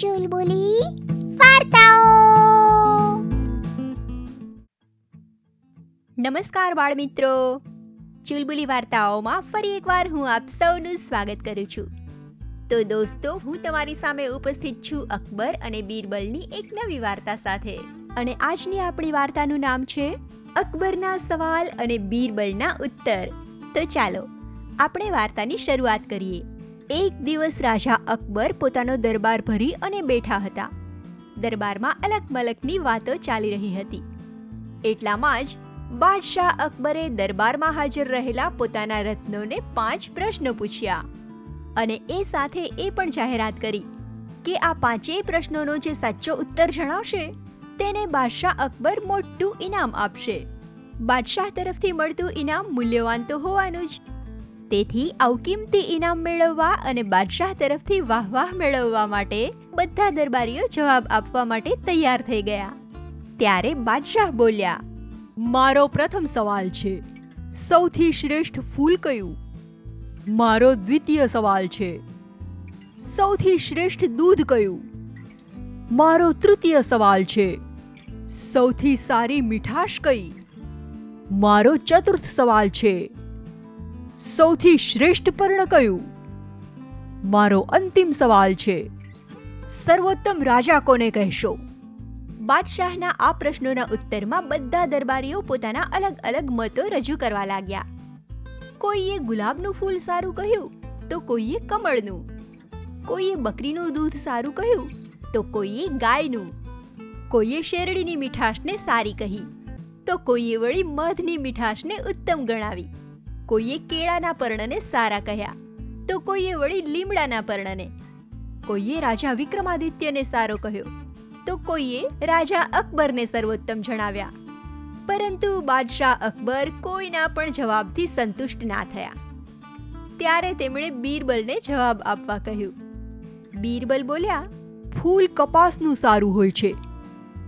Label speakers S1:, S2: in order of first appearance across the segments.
S1: ચુલબુલી વાર્તાઓ
S2: નમસ્કાર બાળમિત્રો ચુલબુલી વાર્તાઓમાં ફરી એકવાર હું આપ સૌનું સ્વાગત કરું છું તો દોસ્તો હું તમારી સામે ઉપસ્થિત છું અકબર અને બીરબલની એક નવી વાર્તા સાથે અને આજની આપણી વાર્તાનું નામ છે, અકબરના સવાલ અને બીરબલના ઉત્તર। તો ચાલો, આપણે વાર્તાની શરૂઆત કરીએ। એક દિવસ રાજા અકબર પોતાનો દરબાર ભરી અને બેઠા હતા. દરબારમાં અલગ મલકની વાતો ચાલી રહી હતી. એટલામાં જ બાદશાહ અકબરે દરબારમાં હાજર રહેલા પોતાના રત્નોને પાંચ પ્રશ્નો પૂછ્યા. અને એ સાથે એ પણ જાહેરાત કરી કે આ પાંચેય પ્રશ્નોનો જે સાચો ઉત્તર જણાવશે, તેને બાદશાહ અકબર મોટું ઇનામ આપશે. બાદશાહ તરફથી મળતું ઇનામ મૂલ્યવાન તો હોવાનું જ. તેથી આવું ઇનામ મેળવવા અને બાદશાહ તરફથી વાહવાહ મેળવવા માટે બધા દરબારીઓ જવાબ આપવા માટે તૈયાર થઈ ગયા. ત્યારે બાદશાહ બોલ્યા, મારો પ્રથમ સવાલ છે. સૌથી શ્રેષ્ઠ ફૂલ કયું? મારો દ્વિતીય સવાલ છે. સૌથી શ્રેષ્ઠ દૂધ કયું? મારો તૃતીય સવાલ છે. સૌથી સારી મીઠાશ કઈ? મારો ચતુર્થ સવાલ છે. સૌથી શ્રેષ્ઠ પર્ણ કયું? મારો અંતિમ સવાલ છે, સર્વોત્તમ રાજા કોને કહેશો? બાદશાહના આ પ્રશ્નોના ઉત્તરમાં બધા દરબારીઓ પોતાના અલગ અલગ મતો રજૂ કરવા લાગ્યા. કોઈએ ગુલાબનું ફૂલ સારું કહ્યું, તો કોઈએ કમળનું. કોઈએ બકરીનું દૂધ સારું કહ્યું, તો કોઈએ ગાયનું. કોઈએ શેરડીની મીઠાશને સારી કહી, તો કોઈએ વળી મધની મીઠાશને ઉત્તમ ગણાવી. કોઈએ કેળાના પર્ણને સારા કહ્યા, તો કોઈએ વળી લીમડાના પર્ણને. કોઈએ રાજા વિક્રમાદિત્યને સારો કહ્યો, તો કોઈએ રાજા અકબરને સર્વોત્તમ જણાવ્યા. પરંતુ બાદશાહ અકબર કોઈના પણ જવાબથી સંતુષ્ટ ના થયા. ત્યારે તેમણે બીરબલને જવાબ આપવા કહ્યું, બીરબલ બોલ્યા, ફૂલ કપાસનું સારું હોય છે.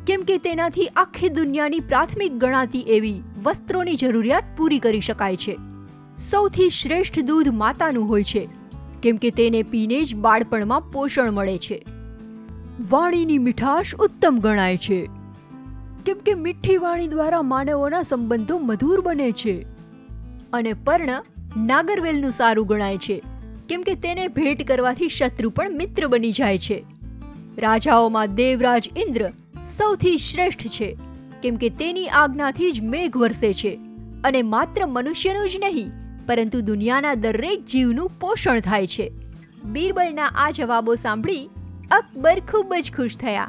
S2: કેમ કે તેનાથી આખી દુનિયાની પ્રાથમિક ગણાતી એવી વસ્ત્રોની જરૂરિયાત પૂરી કરી શકાય છે. સૌથી શ્રેષ્ઠ દૂધ માતાનું હોય છે, કેમ કે તેને પીને જ બાળપણમાં પોષણ મળે છે. વાણીની મીઠાશ ઉત્તમ ગણાય છે. કેમ કે મીઠી વાણી દ્વારા માનવોના સંબંધો મધુર બને છે. અને પર્ણ નાગરવેલનું સારું ગણાય છે, કેમ કે તેને ભેટ કરવાથી શત્રુ પણ મિત્ર બની જાય છે. રાજાઓમાં દેવરાજ ઇન્દ્ર સૌથી શ્રેષ્ઠ છે, કેમ કે તેની આજ્ઞાથી જ મેઘ વરસે છે અને માત્ર મનુષ્યનું જ નહીં પરંતુ દુનિયાના દરેક જીવનું પોષણ થાય છે. બીરબલના આ જવાબો સાંભળી અકબર ખૂબ જ ખુશ થયા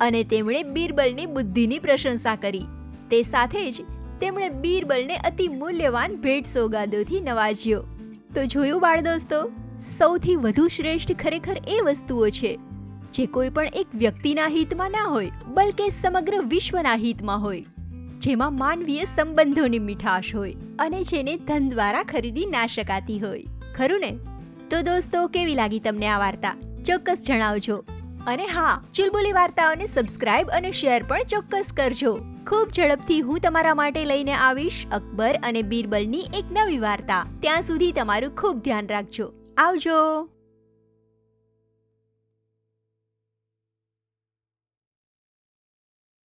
S2: અને તેમણે બીરબલની બુદ્ધિની પ્રશંસા કરી. તે સાથે જ તેમણે બીરબલને અતિ મૂલ્યવાન ભેટ સોગાદોથી નવાજ્યો. તો જોયું બાળ દોસ્તો, સૌથી વધુ શ્રેષ્ઠ ખરેખર એ વસ્તુઓ છે, જે કોઈ પણ એક વ્યક્તિના હિતમાં ના હોય, બલકે સમગ્ર વિશ્વના હિતમાં હોય. જેમાં માનવીય સંબંધોની મીઠાશ હોય અને જેને ધન દ્વારા ખરીદી ના શકાતી હોય. ખરું ને? તો દોસ્તો, કેવી લાગી તમને આ વાર્તા? ચોક્કસ જણાવજો. અને હા, ચુલબુલી વાર્તાઓને સબસ્ક્રાઇબ અને શેર પણ ચોક્કસ કરજો. ખૂબ ઝડપથી હું તમારા માટે લઈને આવીશ અકબર અને બીરબલની એક નવી વાર્તા. ત્યાં સુધી તમારું ખૂબ ધ્યાન રાખજો. આવજો!